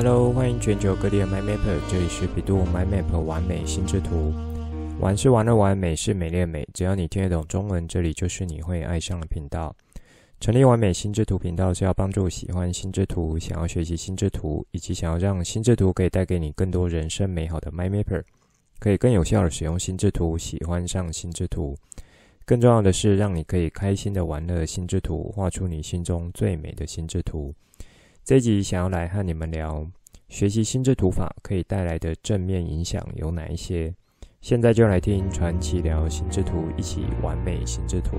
Hello，欢迎全球各地的 MyMapper，这里是比度 My Map 完美心智图。玩是玩的玩，美是美丽的美。只要你听得懂中文，这里就是你会爱上的频道。成立完美心智图频道是要帮助喜欢心智图、想要学习心智图，以及想要让心智图可以带给你更多人生美好的 MyMapper，可以更有效的使用心智图，喜欢上心智图。更重要的是，让你可以开心的玩乐心智图，画出你心中最美的心智图。这集想要来和你们聊，学习心智图法可以带来的正面影响有哪一些？现在就来听传奇聊心智图，一起完美心智图。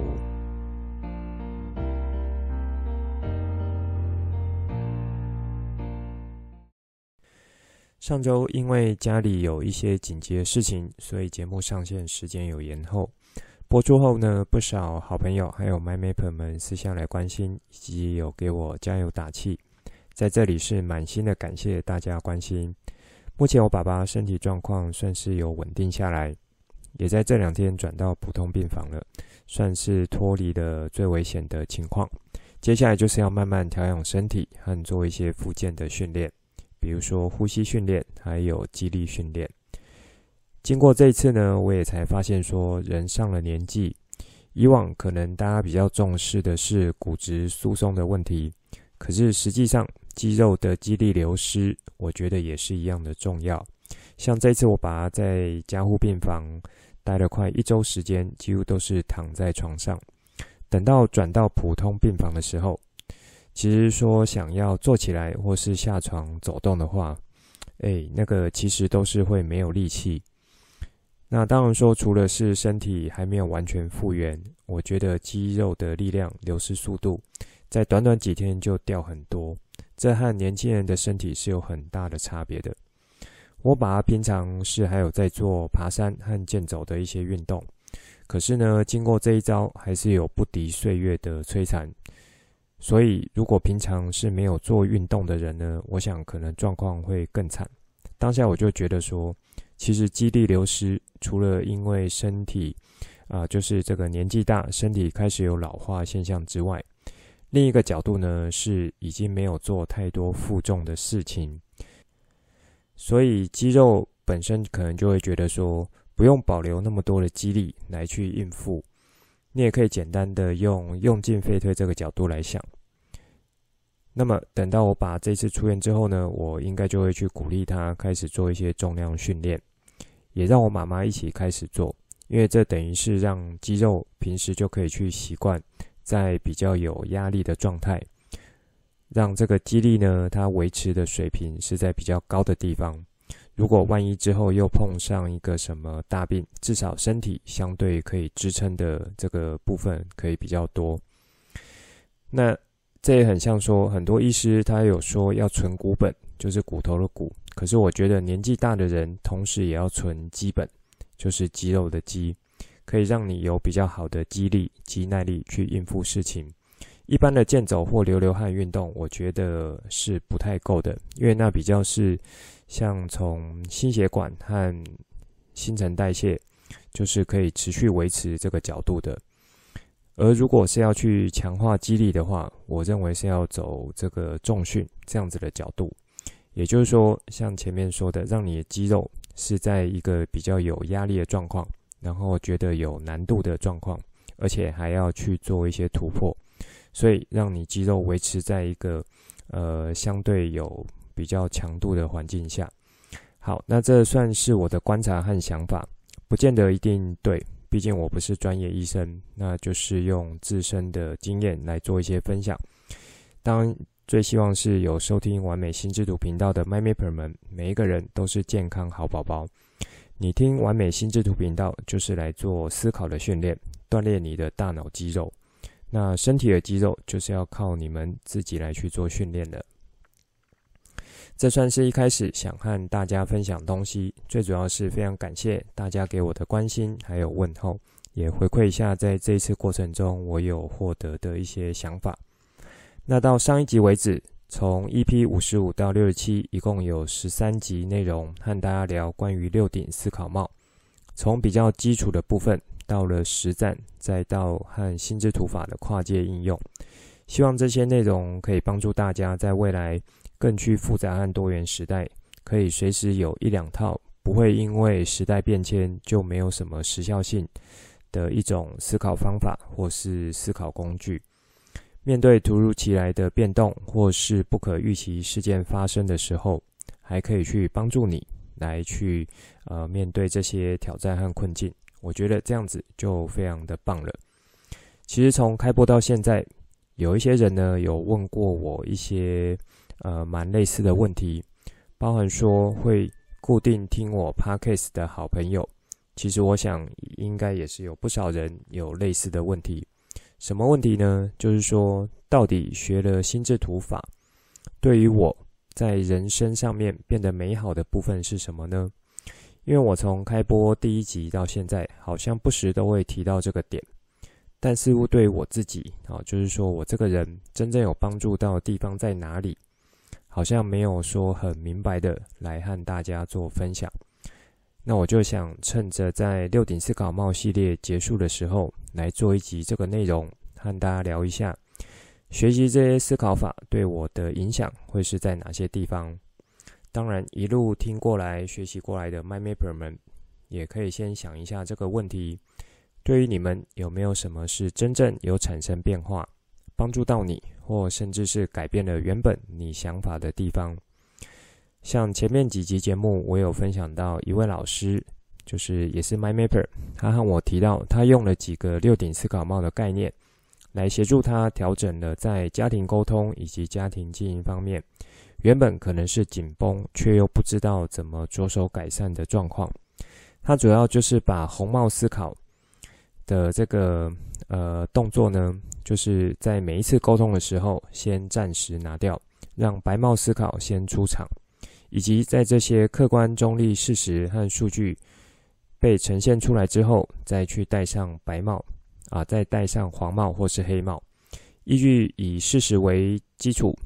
上周因为家里有一些紧急的事情，所以节目上线时间有延后。播出后呢，不少好朋友还有 MyMapper 们私下来关心，以及有给我加油打气。在这里是满心的感谢大家关心。目前我爸爸身体状况算是有稳定下来，也在这两天转到普通病房了，算是脱离了最危险的情况。接下来就是要慢慢调养身体和做一些复健的训练，比如说呼吸训练，还有肌力训练。经过这一次呢，我也才发现说，人上了年纪，以往可能大家比较重视的是骨质疏松的问题，可是实际上肌肉的肌力流失，我觉得也是一样的重要。像这次我把他在加护病房待了快一周时间，几乎都是躺在床上。等到转到普通病房的时候，其实说想要坐起来或是下床走动的话，哎，那个其实都是会没有力气。那当然说，除了是身体还没有完全复原，我觉得肌肉的力量流失速度在短短几天就掉很多，这和年轻人的身体是有很大的差别的。我把平常是还有在做爬山和健走的一些运动，可是呢，经过这一招还是有不敌岁月的摧残。所以，如果平常是没有做运动的人呢，我想可能状况会更惨。当下我就觉得说，其实肌力流失，除了因为身体啊、就是这个年纪大，身体开始有老化现象之外，另一个角度呢，是已经没有做太多负重的事情，所以肌肉本身可能就会觉得说，不用保留那么多的肌力来去应付。你也可以简单的用用进废退这个角度来想。那么等到我把这次出院之后呢，我应该就会去鼓励他开始做一些重量训练。也让我妈妈一起开始做，因为这等于是让肌肉平时就可以去习惯在比较有压力的状态，让这个肌力呢，它维持的水平是在比较高的地方。如果万一之后又碰上一个什么大病，至少身体相对可以支撑的这个部分可以比较多。那这也很像说，很多医师他有说要存骨本，就是骨头的骨。可是我觉得年纪大的人，同时也要存肌本，就是肌肉的肌，可以让你有比较好的肌力、及耐力去应付事情。一般的健走或流流汗运动，我觉得是不太够的，因为那比较是像从心血管和新陈代谢，就是可以持续维持这个角度的。而如果是要去强化肌力的话，我认为是要走这个重训这样子的角度。也就是说，像前面说的，让你的肌肉是在一个比较有压力的状况，然后觉得有难度的状况，而且还要去做一些突破，所以让你肌肉维持在一个呃相对有比较强度的环境下。好，那这算是我的观察和想法，不见得一定对，毕竟我不是专业医生，那就是用自身的经验来做一些分享。当最希望是有收听完美心智图频道的 MyMapper 们，每一个人都是健康好宝宝。你听完美心智图频道，就是来做思考的训练，锻炼你的大脑肌肉。那身体的肌肉，就是要靠你们自己来去做训练的。这算是一开始想和大家分享东西，最主要是非常感谢大家给我的关心还有问候，也回馈一下在这一次过程中我有获得的一些想法。那到上一集为止，从 EP 五十五到六十七，一共有十三集内容，和大家聊关于六顶思考帽。从比较基础的部分，到了实战，再到和心智图法的跨界应用。希望这些内容可以帮助大家在未来更趋复杂和多元时代，可以随时有一两套，不会因为时代变迁就没有什么时效性的一种思考方法或是思考工具。面对突如其来的变动或是不可预期事件发生的时候，还可以去帮助你来去呃面对这些挑战和困境。我觉得这样子就非常的棒了。其实从开播到现在，有一些人呢有问过我一些呃蛮类似的问题，包含说会固定听我 Podcast 的好朋友，其实我想应该也是有不少人有类似的问题。什么问题呢？就是说到底学了心智图法，对于我在人生上面变得美好的部分是什么呢？因为我从开播第一集到现在，好像不时都会提到这个点，但似乎对我自己啊，就是说我这个人真正有帮助到的地方在哪里，好像没有说很明白的来和大家做分享。那我就想趁着在六顶思考帽系列结束的时候，来做一集这个内容，和大家聊一下学习这些思考法对我的影响会是在哪些地方。当然，一路听过来、学习过来的 MyMapper 们，也可以先想一下这个问题：对于你们有没有什么是真正有产生变化、帮助到你，或甚至是改变了原本你想法的地方？像前面几集节目，我有分享到一位老师，就是也是 MyMapper，他和我提到，他用了几个六顶思考帽的概念，来协助他调整了在家庭沟通以及家庭经营方面。原本可能是紧绷，却又不知道怎么着手改善的状况。他主要就是把红帽思考的这个呃动作呢，就是在每一次沟通的时候，先暂时拿掉，让白帽思考先出场，以及在这些客观中立事实和数据被呈现出来之后，再去戴上白帽啊，再戴上黄帽或是黑帽，依据以事实为基础。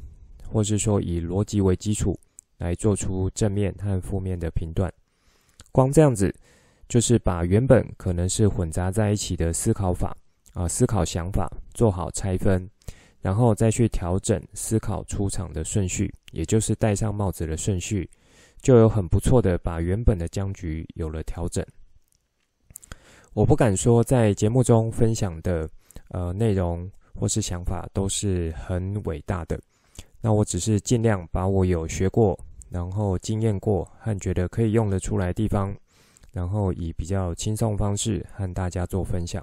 或是说以逻辑为基础来做出正面和负面的评断，光这样子就是把原本可能是混杂在一起的思考法啊、思考想法做好拆分，然后再去调整思考出场的顺序，也就是戴上帽子的顺序，就有很不错的把原本的僵局有了调整。我不敢说在节目中分享的呃内容或是想法都是很伟大的。那我只是尽量把我有学过，然后经验过和觉得可以用得出来的地方，然后以比较轻松方式和大家做分享。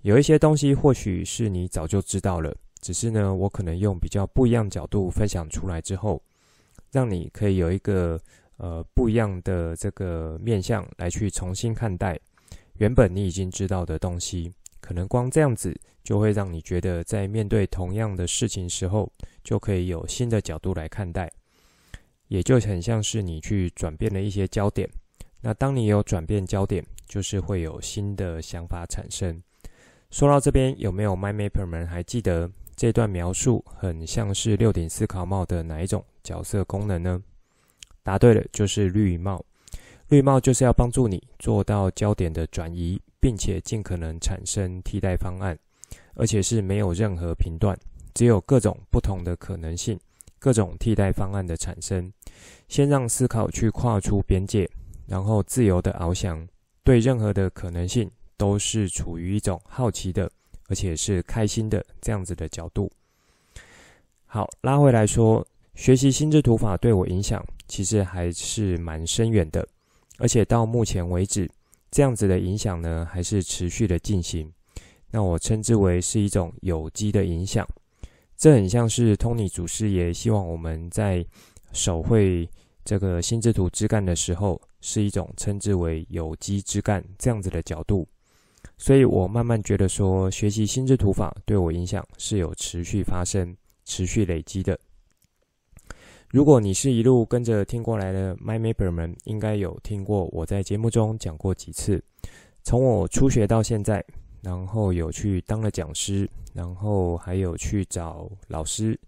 有一些东西或许是你早就知道了，只是呢，我可能用比较不一样角度分享出来之后，让你可以有一个呃不一样的这个面向来去重新看待原本你已经知道的东西。可能光这样子就会让你觉得，在面对同样的事情时候，就可以有新的角度来看待，也就很像是你去转变了一些焦点。那当你有转变焦点，就是会有新的想法产生。说到这边，有没有 MyMapper 们还记得这段描述很像是六顶思考帽的哪一种角色功能呢？答对了，就是绿帽。绿帽就是要帮助你做到焦点的转移。并且尽可能产生替代方案，而且是没有任何评断，只有各种不同的可能性，各种替代方案的产生。先让思考去跨出边界，然后自由的翱翔，对任何的可能性都是处于一种好奇的，而且是开心的这样子的角度。好，拉回来说，学习心智图法对我影响其实还是蛮深远的，而且到目前为止。这样子的影响呢，还是持续的进行。那我称之为是一种有机的影响。这很像是托尼祖师爷希望我们在手绘这个心智图枝干的时候，是一种称之为有机枝干这样子的角度。所以我慢慢觉得说，学习心智图法对我影响是有持续发生、持续累积的。如果你是一路跟着听过来的 MyMapper 们，应该有听过我在节目中讲过几次。从我初学到现在，然后有去当了讲师，然后还有去找老师，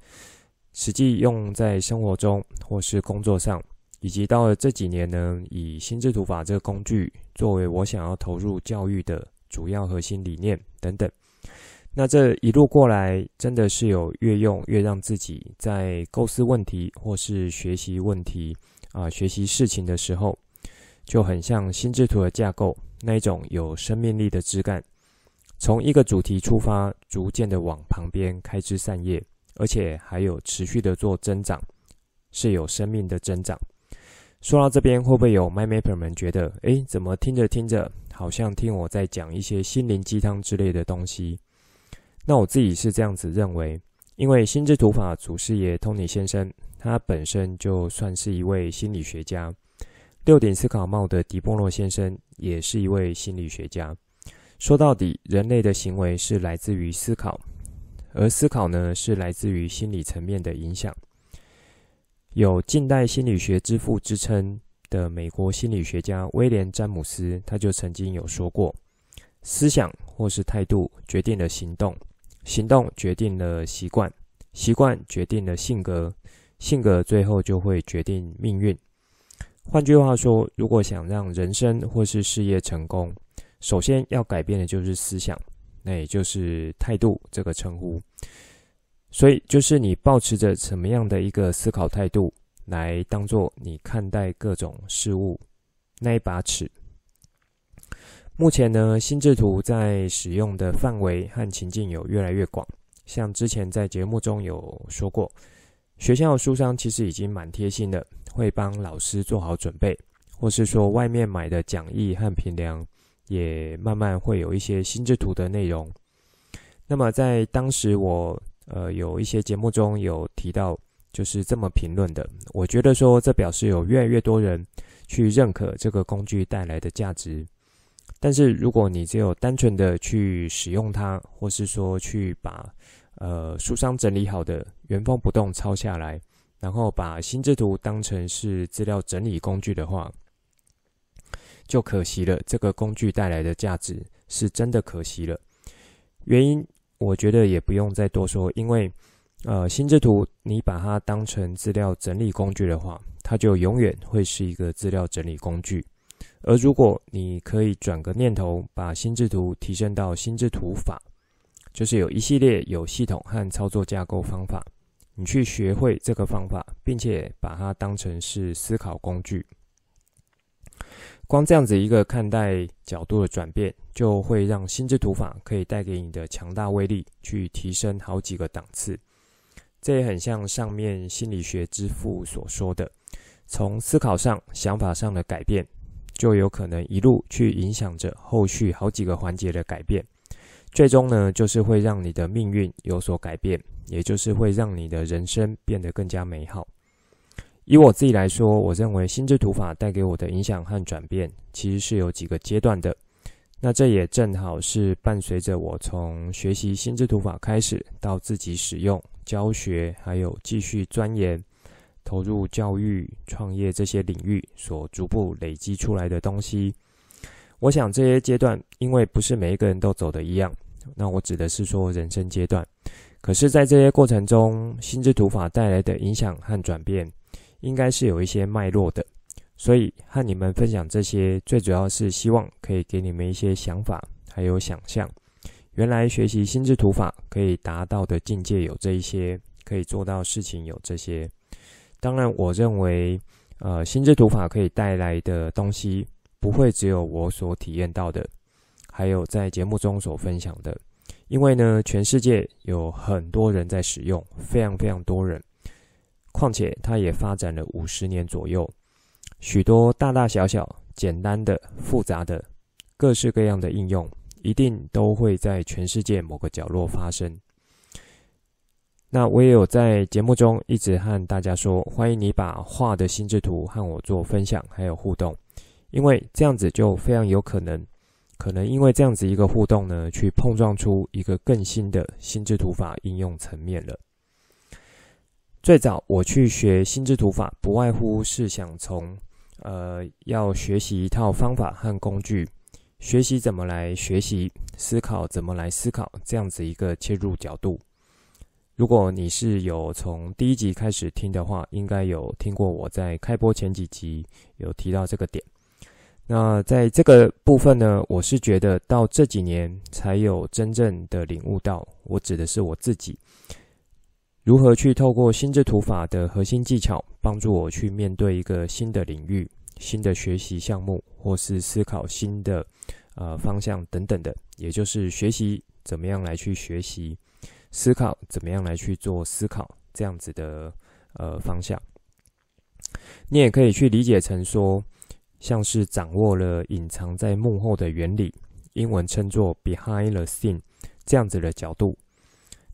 实际用在生活中或是工作上，以及到了这几年呢，以心智图法这个工具作为我想要投入教育的主要核心理念等等。那这一路过来，真的是有越用越让自己在构思问题或是学习问题啊、学习事情的时候，就很像心智图的架构那一种有生命力的枝干，从一个主题出发，逐渐的往旁边开枝散叶，而且还有持续的做增长，是有生命的增长。说到这边，会不会有 MyMapper 们觉得，诶，怎么听着听着，好像听我在讲一些心灵鸡汤之类的东西？那我自己是这样子认为，因为心智图法祖师爷 Tony 先生，他本身就算是一位心理学家。六顶思考帽的迪波诺先生也是一位心理学家。说到底，人类的行为是来自于思考，而思考呢，是来自于心理层面的影响。有近代心理学之父之称的美国心理学家威廉·詹姆斯，他就曾经有说过：思想或是态度决定了行动。行动决定了习惯，习惯决定了性格，性格最后就会决定命运。换句话说，如果想让人生或是事业成功，首先要改变的就是思想，那也就是态度这个称呼。所以，就是你抱持着什么样的一个思考态度，来当做你看待各种事物那一把尺。目前呢，心智图在使用的范围和情境有越来越广。像之前在节目中有说过，学校书商其实已经蛮贴心的，会帮老师做好准备，或是说外面买的讲义和评量也慢慢会有一些心智图的内容。那么在当时我呃有一些节目中有提到，就是这么评论的，我觉得说这表示有越来越多人去认可这个工具带来的价值。但是，如果你只有单纯的去使用它，或是说去把呃书商整理好的原封不动抄下来，然后把心智图当成是资料整理工具的话，就可惜了。这个工具带来的价值是真的可惜了。原因我觉得也不用再多说，因为呃心智图你把它当成资料整理工具的话，它就永远会是一个资料整理工具。而如果你可以转个念头，把心智图提升到心智图法，就是有一系列有系统和操作架构方法，你去学会这个方法，并且把它当成是思考工具。光这样子一个看待角度的转变，就会让心智图法可以带给你的强大威力去提升好几个档次。这也很像上面心理学之父所说的，从思考上、想法上的改变。就有可能一路去影响着后续好几个环节的改变，最终呢，就是会让你的命运有所改变，也就是会让你的人生变得更加美好。以我自己来说，我认为心智图法带给我的影响和转变，其实是有几个阶段的。那这也正好是伴随着我从学习心智图法开始，到自己使用、教学，还有继续钻研。投入教育、创业这些领域所逐步累积出来的东西，我想这些阶段，因为不是每一个人都走的一样，那我指的是说人生阶段。可是，在这些过程中，心智图法带来的影响和转变，应该是有一些脉络的。所以，和你们分享这些，最主要是希望可以给你们一些想法，还有想象。原来学习心智图法可以达到的境界有这一些，可以做到事情有这些。当然，我认为，呃，心智图法可以带来的东西，不会只有我所体验到的，还有在节目中所分享的。因为呢，全世界有很多人在使用，非常非常多人。况且，它也发展了五十年左右，许多大大小小、简单的、复杂的、各式各样的应用，一定都会在全世界某个角落发生。那我也有在节目中一直和大家说，欢迎你把画的心智图和我做分享，还有互动，因为这样子就非常有可能，可能因为这样子一个互动呢，去碰撞出一个更新的心智图法应用层面了。最早我去学心智图法，不外乎是想从呃要学习一套方法和工具，学习怎么来学习，思考怎么来思考，这样子一个切入角度。如果你是有从第一集开始听的话，应该有听过我在开播前几集有提到这个点。那在这个部分呢，我是觉得到这几年才有真正的领悟到，我指的是我自己，如何去透过心智图法的核心技巧，帮助我去面对一个新的领域、新的学习项目，或是思考新的呃方向等等的，也就是学习怎么样来去学习，思考怎么样来去做思考这样子的呃方向。你也可以去理解成说。像是掌握了隐藏在幕后的原理，英文称作 behind the scene 这样子的角度。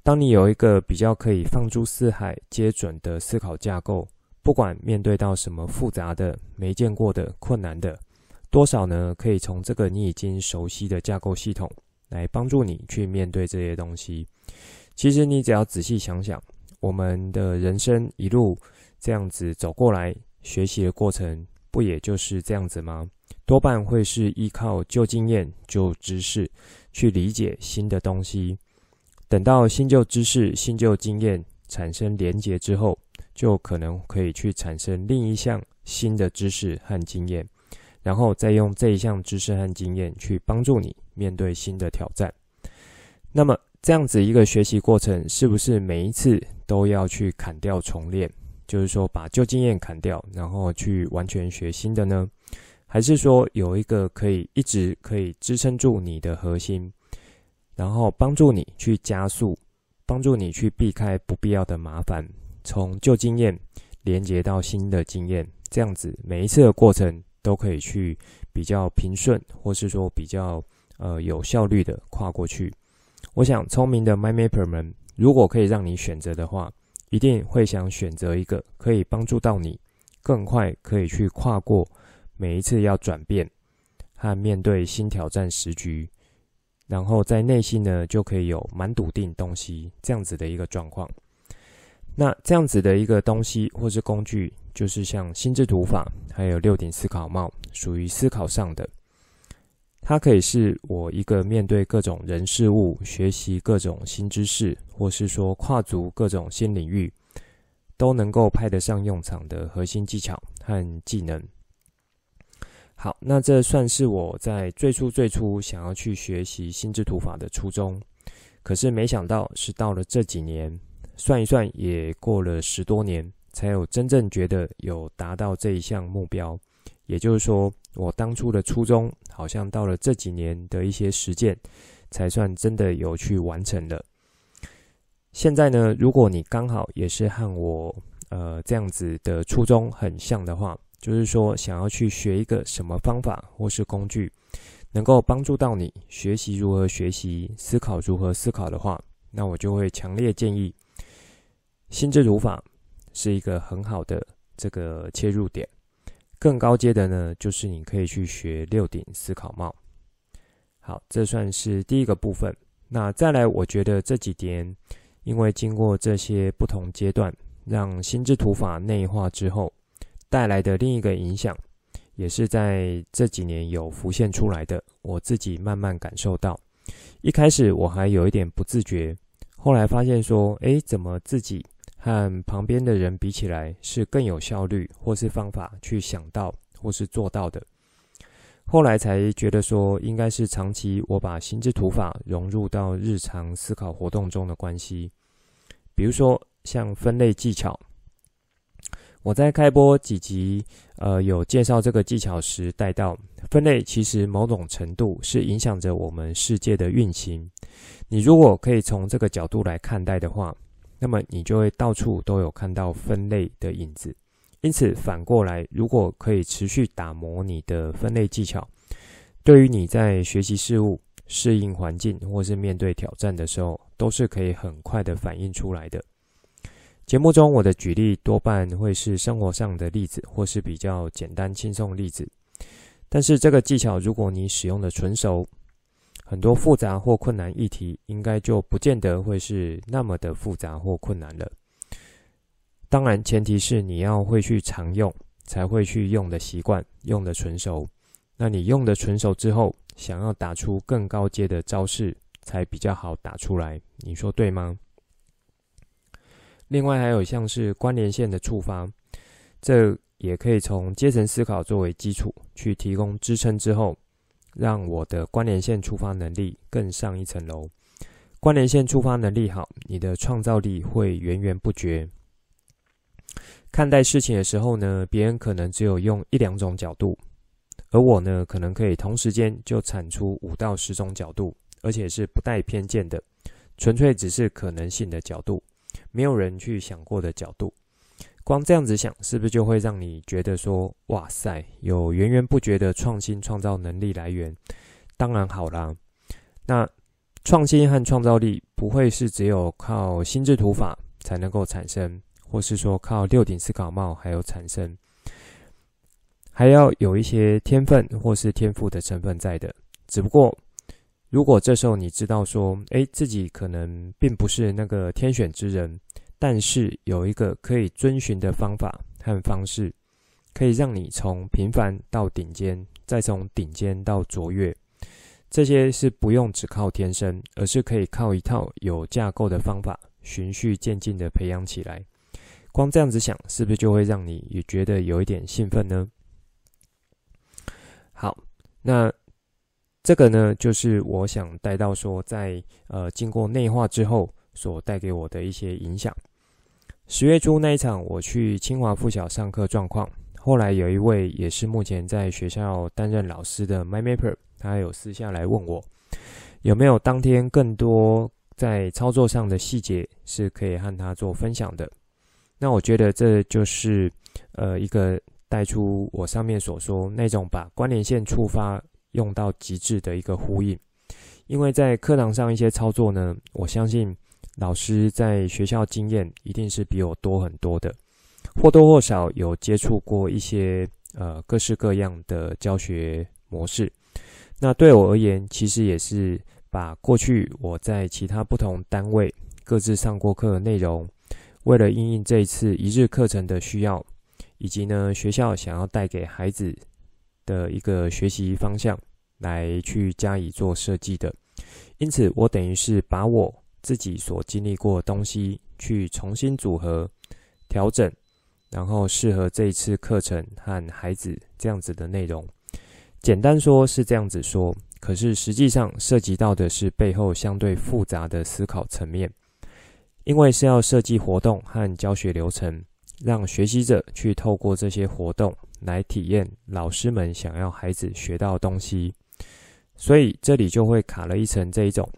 当你有一个比较可以放诸四海皆准的思考架构，不管面对到什么复杂的、没见过的、困难的，多少呢？可以从这个你已经熟悉的架构系统来帮助你去面对这些东西。其实你只要仔细想想，我们的人生一路这样子走过来，学习的过程。不也就是这样子吗？多半会是依靠旧经验、旧知识去理解新的东西。等到新旧知识、新旧经验产生连结之后，就可能可以去产生另一项新的知识和经验，然后再用这一项知识和经验去帮助你面对新的挑战。那么这样子一个学习过程，是不是每一次都要去砍掉重练？就是说，把旧经验砍掉，然后去完全学新的呢？还是说有一个可以一直可以支撑住你的核心，然后帮助你去加速，帮助你去避开不必要的麻烦，从旧经验连接到新的经验，这样子每一次的过程都可以去比较平顺，或是说比较呃有效率的跨过去。我想，聪明的 MyMapper 们，如果可以让你选择的话。一定会想选择一个可以帮助到你更快可以去跨过每一次要转变和面对新挑战时局，然后在内心呢就可以有蛮笃定东西这样子的一个状况。那这样子的一个东西或是工具，就是像心智图法还有六顶思考帽，属于思考上的。它可以是我一个面对各种人事物、学习各种新知识，或是说跨足各种新领域，都能够派得上用场的核心技巧和技能。好，那这算是我在最初最初想要去学习心智图法的初衷。可是没想到是到了这几年，算一算也过了十多年，才有真正觉得有达到这一项目标。也就是说，我当初的初衷，好像到了这几年的一些实践，才算真的有去完成了。现在呢，如果你刚好也是和我呃这样子的初衷很像的话，就是说想要去学一个什么方法或是工具，能够帮助到你学习如何学习、思考如何思考的话，那我就会强烈建议，心智图法是一个很好的这个切入点。更高阶的呢，就是你可以去学六顶思考帽。好，这算是第一个部分。那再来，我觉得这几年，因为经过这些不同阶段，让心智图法内化之后，带来的另一个影响，也是在这几年有浮现出来的。我自己慢慢感受到，一开始我还有一点不自觉，后来发现说，诶，怎么自己？和旁边的人比起来，是更有效率，或是方法去想到，或是做到的。后来才觉得说，应该是长期我把心智图法融入到日常思考活动中的关系。比如说，像分类技巧，我在开播几集，呃，有介绍这个技巧时带到，分类其实某种程度是影响着我们世界的运行。你如果可以从这个角度来看待的话，那么你就会到处都有看到分类的影子，因此反过来，如果可以持续打磨你的分类技巧，对于你在学习事物、适应环境或是面对挑战的时候，都是可以很快的反映出来的。节目中我的举例多半会是生活上的例子，或是比较简单轻松例子，但是这个技巧如果你使用的纯熟，很多复杂或困难议题，应该就不见得会是那么的复杂或困难了。当然，前提是你要会去常用，才会去用的习惯，用的纯熟。那你用的纯熟之后，想要打出更高阶的招式，才比较好打出来。你说对吗？另外还有像是关联线的触发，这也可以从阶层思考作为基础去提供支撑之后，让我的关联线触发能力更上一层楼。关联线触发能力好，你的创造力会源源不绝。看待事情的时候呢，别人可能只有用一两种角度，而我呢，可能可以同时间就产出五到十种角度，而且是不带偏见的，纯粹只是可能性的角度，没有人去想过的角度。光这样子想，是不是就会让你觉得说，哇塞，有源源不绝的创新创造能力来源？当然好啦。那创新和创造力不会是只有靠心智图法才能够产生。或是说靠六顶思考帽还有产生，还要有一些天分或是天赋的成分在的。只不过，如果这时候你知道说，诶，自己可能并不是那个天选之人，但是有一个可以遵循的方法和方式，可以让你从平凡到顶尖，再从顶尖到卓越。这些是不用只靠天生，而是可以靠一套有架构的方法，循序渐进的培养起来。光这样子想，是不是就会让你也觉得有一点兴奋呢？好，那这个呢，就是我想带到说在，呃经过内化之后所带给我的一些影响。十月初那一场，我去清华附小上课状况，后来有一位也是目前在学校担任老师的 MyMapper，他有私下来问我，有没有当天更多在操作上的细节是可以和他做分享的。那我觉得这就是，呃，一个带出我上面所说那种把关联线触发用到极致的一个呼应，因为在课堂上一些操作呢，我相信老师在学校经验一定是比我多很多的，或多或少有接触过一些呃各式各样的教学模式。那对我而言，其实也是把过去我在其他不同单位各自上过课的内容。为了应应这一次一日课程的需要，以及呢学校想要带给孩子的一个学习方向，来去加以做设计的。因此，我等于是把我自己所经历过的东西去重新组合、调整，然后适合这一次课程和孩子这样子的内容。简单说是这样子说，可是实际上涉及到的是背后相对复杂的思考层面。因为是要设计活动和教学流程，让学习者去透过这些活动来体验老师们想要孩子学到东西，所以这里就会卡了一层这一种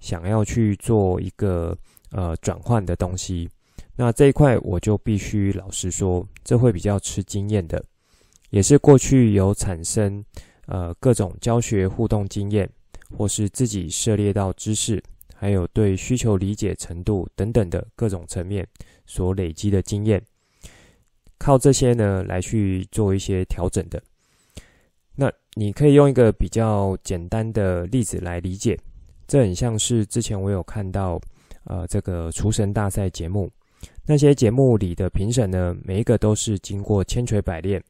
想要去做一个呃转换的东西。那这一块我就必须老实说，这会比较吃经验的，也是过去有产生呃各种教学互动经验，或是自己涉猎到知识。还有对需求理解程度等等的各种层面所累积的经验，靠这些呢来去做一些调整的。那你可以用一个比较简单的例子来理解，这很像是之前我有看到，呃，这个厨神大赛节目，那些节目里的评审呢，每一个都是经过千锤百炼，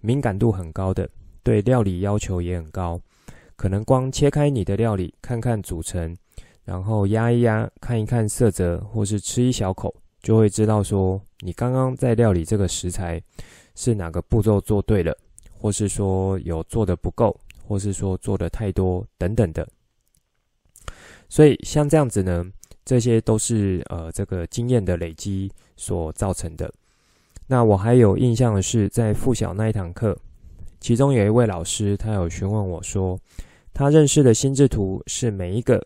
敏感度很高的，对料理要求也很高，可能光切开你的料理，看看组成。然后压一压，看一看色泽，或是吃一小口，就会知道说你刚刚在料理这个食材是哪个步骤做对了，或是说有做的不够，或是说做的太多等等的。所以像这样子呢，这些都是呃这个经验的累积所造成的。那我还有印象的是，在附小那一堂课，其中有一位老师，他有询问我说，他认识的心智图是每一个。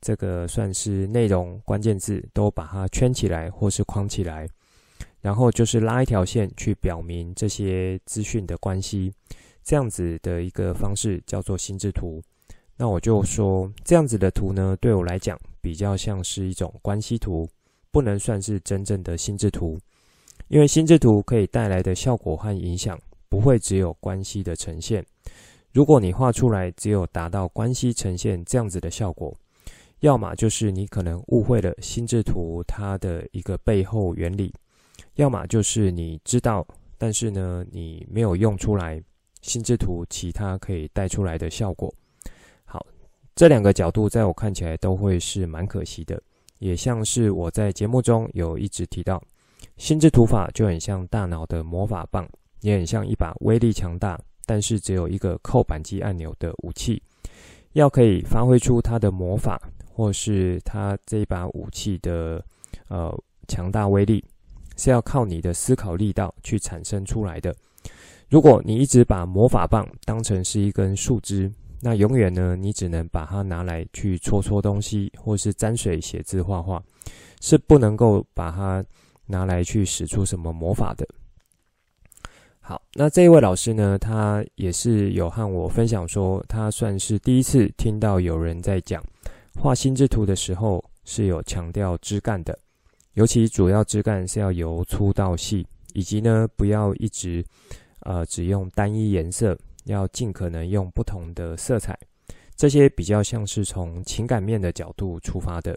这个算是内容关键字，都把它圈起来或是框起来，然后就是拉一条线去表明这些资讯的关系，这样子的一个方式叫做心智图。那我就说，这样子的图呢，对我来讲比较像是一种关系图，不能算是真正的心智图，因为心智图可以带来的效果和影响，不会只有关系的呈现。如果你画出来只有达到关系呈现这样子的效果，要么就是你可能误会了心智图它的一个背后原理，要么就是你知道，但是呢，你没有用出来心智图其他可以带出来的效果。好，这两个角度在我看起来都会是蛮可惜的，也像是我在节目中有一直提到，心智图法就很像大脑的魔法棒，也很像一把威力强大，但是只有一个扣扳机按钮的武器。要可以发挥出它的魔法，或是他这一把武器的呃强大威力，是要靠你的思考力道去产生出来的。如果你一直把魔法棒当成是一根树枝，那永远呢，你只能把它拿来去戳戳东西，或是沾水写字画画，是不能够把它拿来去使出什么魔法的。好，那这一位老师呢，他也是有和我分享说，他算是第一次听到有人在讲画心智图的时候是有强调枝干的，尤其主要枝干是要由粗到细，以及呢不要一直呃只用单一颜色，要尽可能用不同的色彩，这些比较像是从情感面的角度出发的。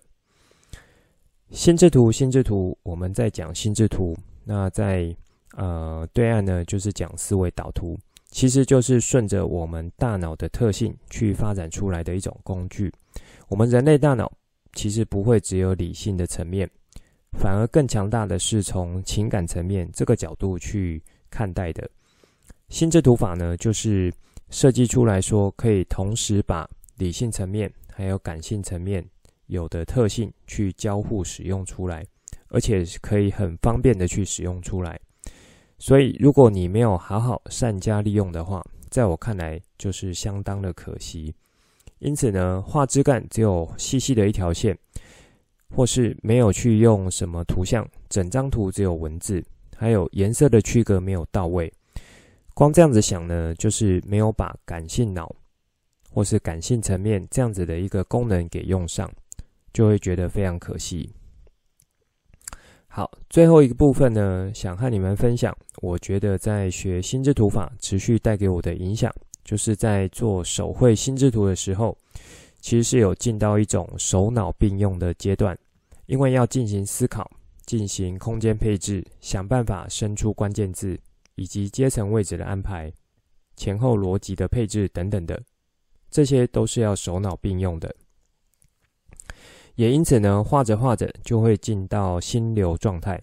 心智图，心智图，我们在讲心智图，那在。呃，对岸呢，就是讲思维导图，其实就是顺着我们大脑的特性去发展出来的一种工具。我们人类大脑其实不会只有理性的层面，反而更强大的是从情感层面这个角度去看待的。心智图法呢，就是设计出来说，可以同时把理性层面还有感性层面有的特性去交互使用出来，而且可以很方便的去使用出来。所以，如果你没有好好善加利用的话，在我看来就是相当的可惜。因此呢，画枝干只有细细的一条线，或是没有去用什么图像，整张图只有文字，还有颜色的区隔没有到位。光这样子想呢，就是没有把感性脑或是感性层面这样子的一个功能给用上，就会觉得非常可惜。好，最后一个部分呢，想和你们分享，我觉得在学心智图法持续带给我的影响，就是在做手绘心智图的时候，其实是有进到一种手脑并用的阶段，因为要进行思考、进行空间配置、想办法生出关键字，以及阶层位置的安排、前后逻辑的配置等等的，这些都是要手脑并用的。也因此呢，画着画着就会进到心流状态。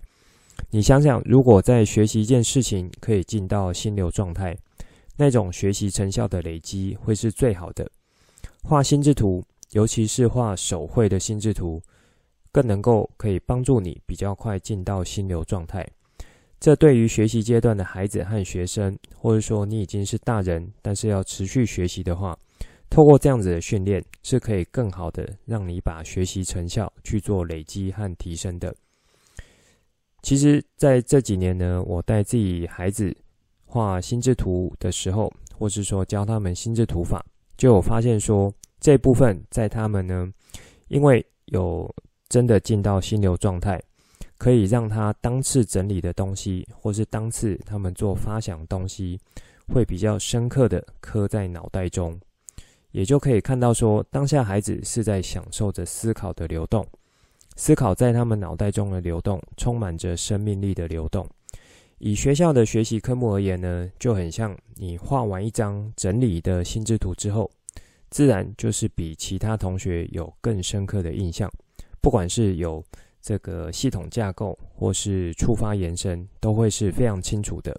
你想想，如果在学习一件事情可以进到心流状态，那种学习成效的累积会是最好的。画心智图，尤其是画手绘的心智图，更能够可以帮助你比较快进到心流状态。这对于学习阶段的孩子和学生，或者说你已经是大人，但是要持续学习的话，透过这样子的训练，是可以更好的让你把学习成效去做累积和提升的。其实，在这几年呢，我带自己孩子画心智图的时候，或是说教他们心智图法，就有发现说，这部分在他们呢，因为有真的进到心流状态，可以让他当次整理的东西，或是当次他们做发想东西，会比较深刻的刻在脑袋中。也就可以看到说，当下孩子是在享受着思考的流动，思考在他们脑袋中的流动，充满着生命力的流动。以学校的学习科目而言呢，就很像你画完一张整理的心智图之后，自然就是比其他同学有更深刻的印象。不管是有这个系统架构，或是触发延伸，都会是非常清楚的，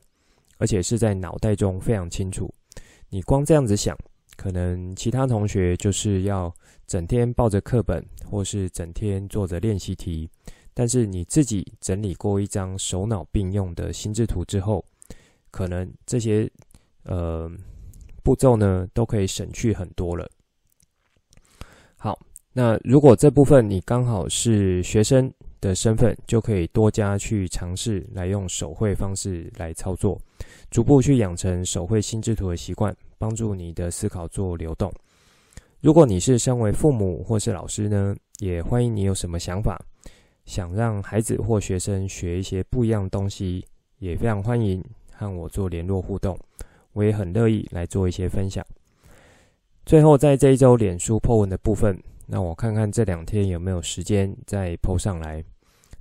而且是在脑袋中非常清楚。你光这样子想。可能其他同学就是要整天抱着课本，或是整天做着练习题，但是你自己整理过一张手脑并用的心智图之后，可能这些呃步骤呢都可以省去很多了。好，那如果这部分你刚好是学生的身份，就可以多加去尝试来用手绘方式来操作，逐步去养成手绘心智图的习惯。帮助你的思考做流动。如果你是身为父母或是老师呢，也欢迎你有什么想法，想让孩子或学生学一些不一样的东西，也非常欢迎和我做联络互动。我也很乐意来做一些分享。最后，在这一周脸书 po 文的部分，那我看看这两天有没有时间再 po 上来。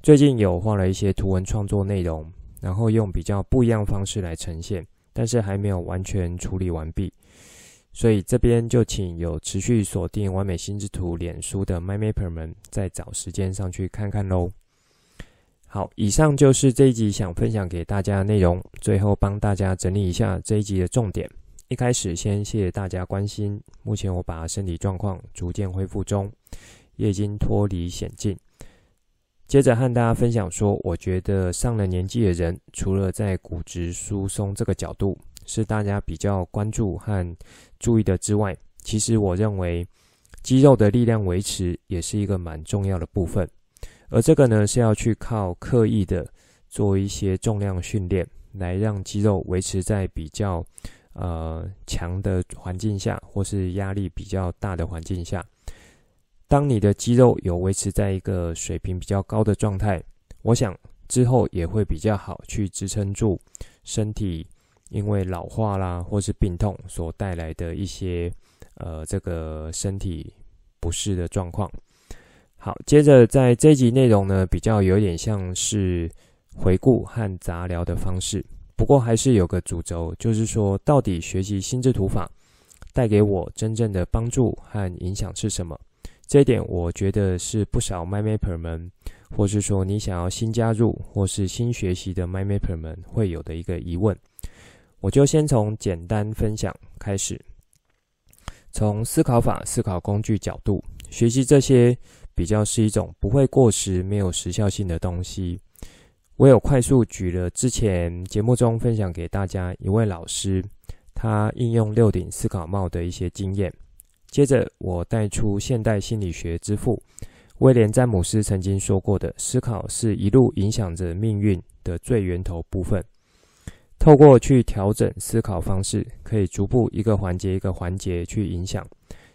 最近有画了一些图文创作内容，然后用比较不一样方式来呈现。但是还没有完全处理完毕，所以这边就请有持续锁定完美心智图脸书的 MyMapper 们，再找时间上去看看喽。好，以上就是这一集想分享给大家的内容。最后帮大家整理一下这一集的重点。一开始先谢谢大家关心，目前我把身体状况逐渐恢复中，也已经脱离险境。接着和大家分享说，我觉得上了年纪的人，除了在骨质疏松这个角度是大家比较关注和注意的之外，其实我认为肌肉的力量维持也是一个蛮重要的部分。而这个呢，是要去靠刻意的做一些重量训练，来让肌肉维持在比较呃强的环境下，或是压力比较大的环境下。当你的肌肉有维持在一个水平比较高的状态，我想之后也会比较好去支撑住身体，因为老化啦或是病痛所带来的一些呃这个身体不适的状况。好，接着在这一集内容呢，比较有点像是回顾和杂聊的方式，不过还是有个主轴，就是说到底学习心智图法带给我真正的帮助和影响是什么？这一点我觉得是不少 MyMapper 们，或是说你想要新加入或是新学习的 MyMapper 们会有的一个疑问。我就先从简单分享开始，从思考法、思考工具角度学习这些。比较是一种不会过时、没有时效性的东西。我有快速举了之前节目中分享给大家一位老师，他应用六顶思考帽的一些经验。接着，我带出现代心理学之父威廉·詹姆斯曾经说过的：“思考是一路影响着命运的最源头部分。透过去调整思考方式，可以逐步一个环节一个环节去影响。”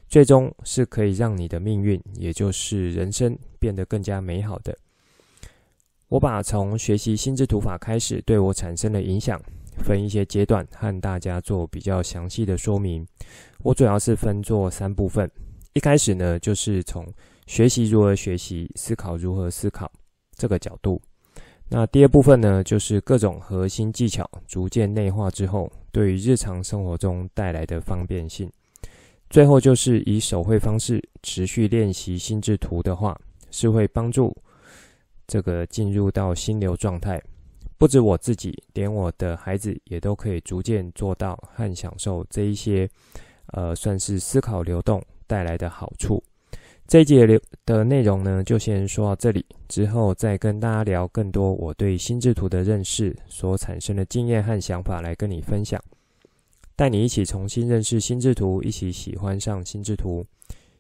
最终是可以让你的命运，也就是人生变得更加美好的。我把从学习心智图法开始对我产生的影响，分一些阶段和大家做比较详细的说明。我主要是分做三部分。一开始呢，就是从学习如何学习、思考如何思考这个角度。那第二部分呢，就是各种核心技巧逐渐内化之后，对于日常生活中带来的方便性。最后就是以手绘方式持续练习心智图的话，是会帮助这个进入到心流状态。不止我自己，连我的孩子也都可以逐渐做到和享受这一些，呃，算是思考流动带来的好处。这一节的内容呢，就先说到这里，之后再跟大家聊更多我对心智图的认识所产生的经验和想法来跟你分享。带你一起重新认识心智图，一起喜欢上心智图。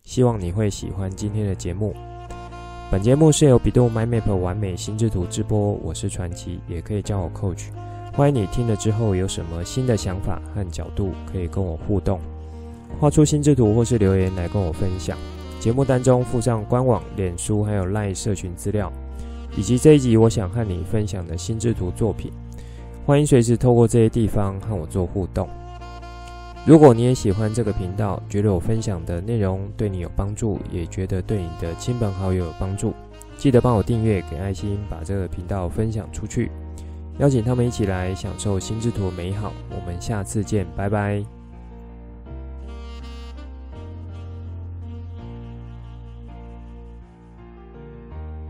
希望你会喜欢今天的节目。本节目是由 bEDU MyMap 完美心智图直播，我是传奇，也可以叫我 Coach。欢迎你听了之后有什么新的想法和角度，可以跟我互动，画出心智图或是留言来跟我分享。节目当中附上官网、脸书还有 LINE 社群资料，以及这一集我想和你分享的心智图作品。欢迎随时透过这些地方和我做互动。如果你也喜欢这个频道，觉得我分享的内容对你有帮助，也觉得对你的亲朋好友有帮助，记得帮我订阅、给爱心，把这个频道分享出去，邀请他们一起来享受心智图的美好。我们下次见，拜拜。